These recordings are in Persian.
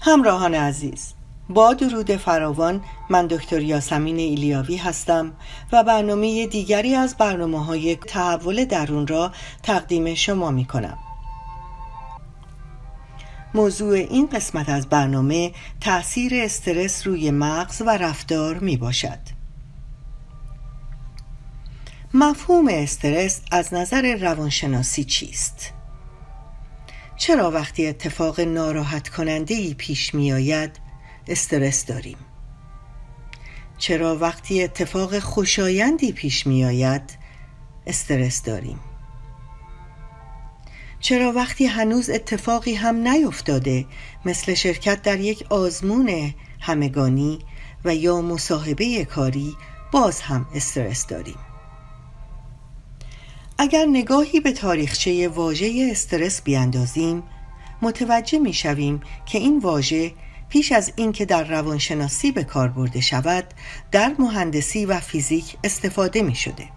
همراهان عزیز با درود فراوان من دکتر یاسمین ایلیاوی هستم و برنامه دیگری از برنامه های تحول درون را تقدیم شما می کنم موضوع این قسمت از برنامه تأثیر استرس روی مغز و رفتار می باشد مفهوم استرس از نظر روانشناسی چیست؟ چرا وقتی اتفاق ناراحت کننده ای پیش می آید استرس داریم؟ چرا وقتی اتفاق خوشایندی پیش می آید استرس داریم؟ چرا وقتی هنوز اتفاقی هم نیفتاده مثل شرکت در یک آزمون همگانی و یا مصاحبه کاری باز هم استرس داریم؟ اگر نگاهی به تاریخچه واژه استرس بیاندازیم متوجه می شویم که این واژه پیش از اینکه در روانشناسی به کار برده شود در مهندسی و فیزیک استفاده می شده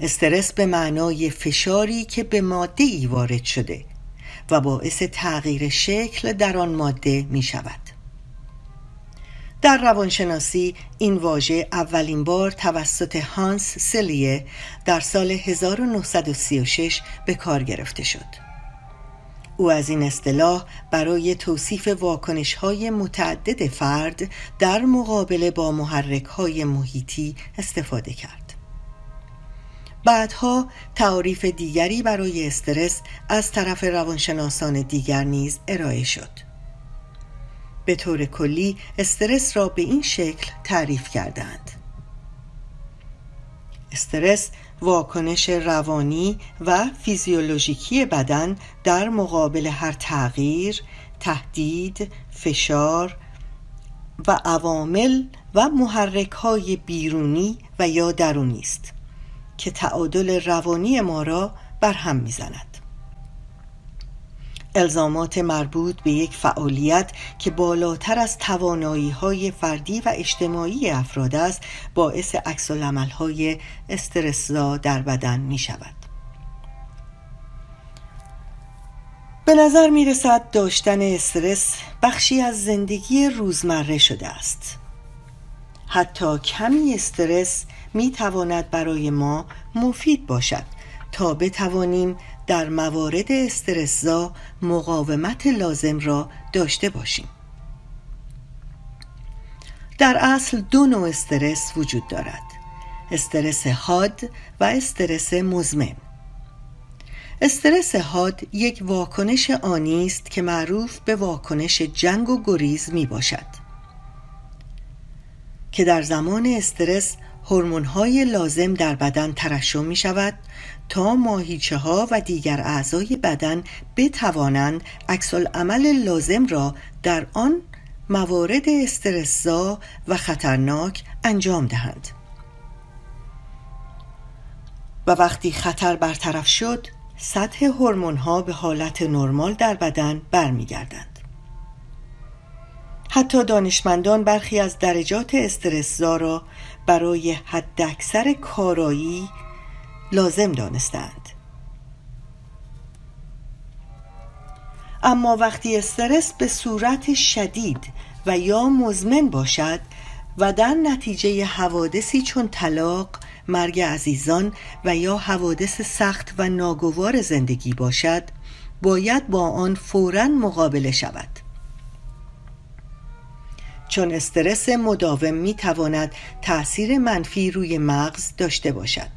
استرس به معنای فشاری که به ماده ای وارد شده و باعث تغییر شکل در آن ماده می شود در روانشناسی این واژه اولین بار توسط هانس سلیه در سال 1936 به کار گرفته شد. او از این اصطلاح برای توصیف واکنش های متعدد فرد در مقابله با محرک های محیطی استفاده کرد. بعدها تعریف دیگری برای استرس از طرف روانشناسان دیگر نیز ارائه شد. به طور کلی استرس را به این شکل تعریف کردند استرس واکنش روانی و فیزیولوژیکی بدن در مقابل هر تغییر، تهدید، فشار و عوامل و محرک های بیرونی و یا درونی است که تعادل روانی ما را برهم می‌زند. الزامات مربوط به یک فعالیت که بالاتر از توانایی های فردی و اجتماعی افراد است باعث عکس های استرسزا در بدن می شود به نظر می رسد داشتن استرس بخشی از زندگی روزمره شده است. حتی کمی استرس می تواند برای ما مفید باشد. تا بتوانیم در موارد استرسزا مقاومت لازم را داشته باشیم. در اصل دو نوع استرس وجود دارد. استرس حاد و استرس مزمن. استرس حاد یک واکنش آنی است که معروف به واکنش جنگ و گریز می باشد که در زمان استرس های لازم در بدن ترشح می شود تا ماهیچه ها و دیگر اعضای بدن بتوانند عکس عمل لازم را در آن موارد استرسزا و خطرناک انجام دهند. و وقتی خطر برطرف شد سطح هورمون ها به حالت نرمال در بدن برمیگردند. حتی دانشمندان برخی از درجات استرسزا را برای حداکثر کارایی لازم دانستند. اما وقتی استرس به صورت شدید و یا مزمن باشد و در نتیجه حوادثی چون طلاق، مرگ عزیزان و یا حوادث سخت و ناگوار زندگی باشد باید با آن فورا مقابله شود. چون استرس مداوم می تواند تأثیر منفی روی مغز داشته باشد.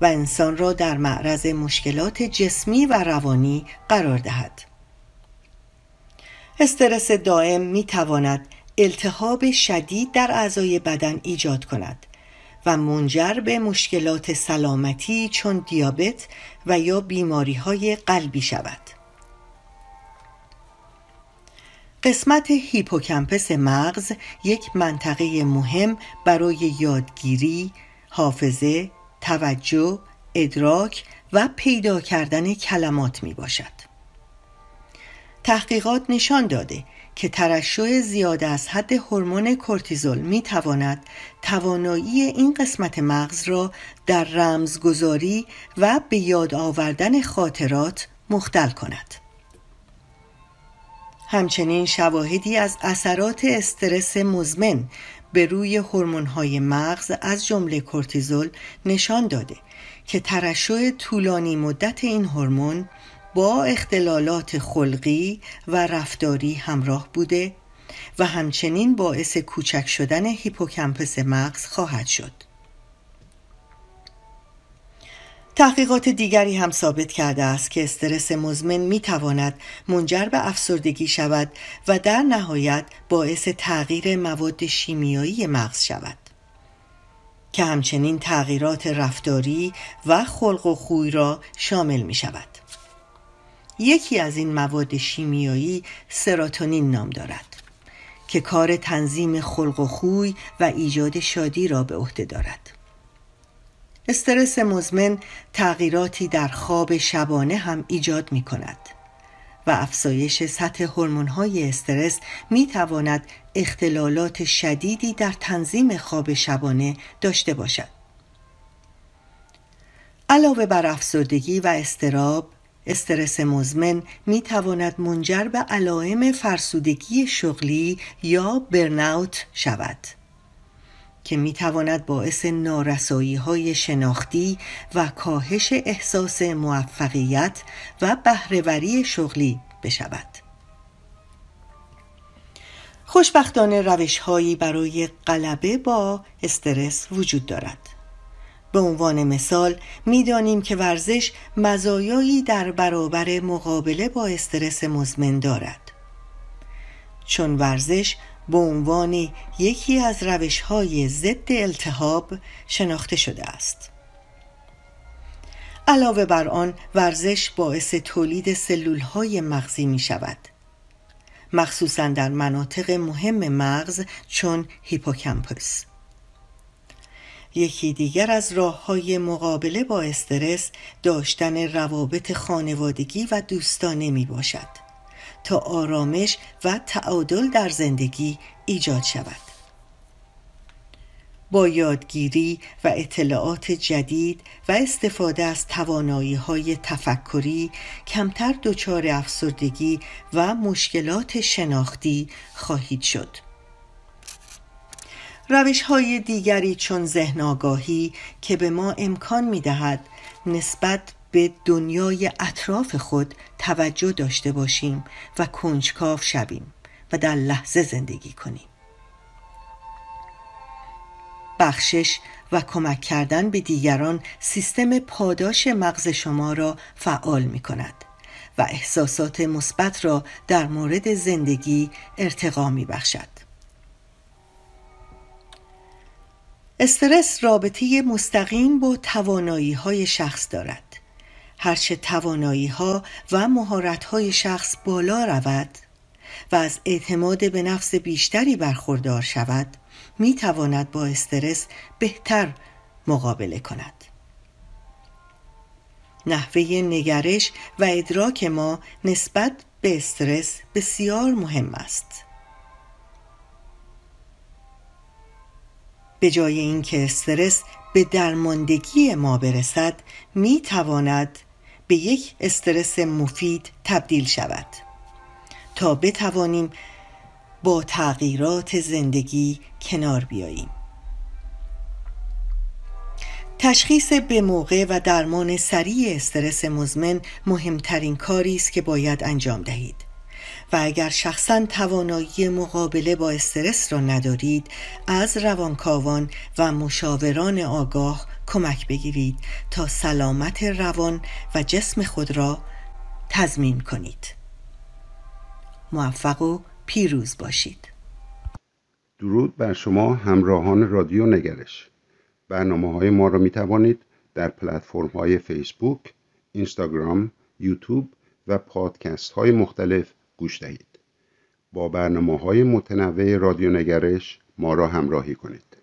و انسان را در معرض مشکلات جسمی و روانی قرار دهد. استرس دائم می تواند التهاب شدید در اعضای بدن ایجاد کند و منجر به مشکلات سلامتی چون دیابت و یا بیماری های قلبی شود. قسمت هیپوکمپس مغز یک منطقه مهم برای یادگیری، حافظه، توجه، ادراک و پیدا کردن کلمات می باشد. تحقیقات نشان داده که ترشح زیاد از حد هورمون کورتیزول می تواند توانایی این قسمت مغز را در رمزگذاری و به یاد آوردن خاطرات مختل کند. همچنین شواهدی از اثرات استرس مزمن به روی هورمون‌های مغز از جمله کورتیزول نشان داده که ترشح طولانی مدت این هورمون با اختلالات خلقی و رفتاری همراه بوده و همچنین باعث کوچک شدن هیپوکمپس مغز خواهد شد. تحقیقات دیگری هم ثابت کرده است که استرس مزمن می تواند منجر به افسردگی شود و در نهایت باعث تغییر مواد شیمیایی مغز شود. که همچنین تغییرات رفتاری و خلق و خوی را شامل می شود یکی از این مواد شیمیایی سراتونین نام دارد که کار تنظیم خلق و خوی و ایجاد شادی را به عهده دارد. استرس مزمن تغییراتی در خواب شبانه هم ایجاد می کند و افزایش سطح های استرس می تواند اختلالات شدیدی در تنظیم خواب شبانه داشته باشد. علاوه بر افسردگی و استراب، استرس مزمن می تواند منجر به علائم فرسودگی شغلی یا برناوت شود. که می تواند باعث نارسایی های شناختی و کاهش احساس موفقیت و بهرهوری شغلی بشود. خوشبختانه روش هایی برای غلبه با استرس وجود دارد. به عنوان مثال می‌دانیم که ورزش مزایایی در برابر مقابله با استرس مزمن دارد. چون ورزش به عنوان یکی از روش های ضد التهاب شناخته شده است. علاوه بر آن ورزش باعث تولید سلول های مغزی می شود. مخصوصا در مناطق مهم مغز چون هیپوکمپوس. یکی دیگر از راه های مقابله با استرس داشتن روابط خانوادگی و دوستانه می باشد. تا آرامش و تعادل در زندگی ایجاد شود با یادگیری و اطلاعات جدید و استفاده از توانایی های تفکری کمتر دچار افسردگی و مشکلات شناختی خواهید شد. روش های دیگری چون ذهن آگاهی که به ما امکان می دهد نسبت به دنیای اطراف خود توجه داشته باشیم و کنجکاو شویم و در لحظه زندگی کنیم بخشش و کمک کردن به دیگران سیستم پاداش مغز شما را فعال می کند و احساسات مثبت را در مورد زندگی ارتقا می بخشد. استرس رابطه مستقیم با توانایی های شخص دارد. هرچه توانایی ها و مهارت های شخص بالا رود و از اعتماد به نفس بیشتری برخوردار شود می تواند با استرس بهتر مقابله کند. نحوه نگرش و ادراک ما نسبت به استرس بسیار مهم است. به جای اینکه استرس به درماندگی ما برسد می تواند به یک استرس مفید تبدیل شود. تا بتوانیم با تغییرات زندگی کنار بیاییم. تشخیص به موقع و درمان سریع استرس مزمن مهمترین کاری است که باید انجام دهید. و اگر شخصا توانایی مقابله با استرس را ندارید از روانکاوان و مشاوران آگاه کمک بگیرید تا سلامت روان و جسم خود را تضمین کنید. موفق و پیروز باشید. درود بر شما همراهان رادیو نگرش. برنامه های ما را می توانید در پلتفرم های فیسبوک، اینستاگرام، یوتیوب و پادکست های مختلف گوش دهید. با برنامه های متنوع رادیو نگرش ما را همراهی کنید.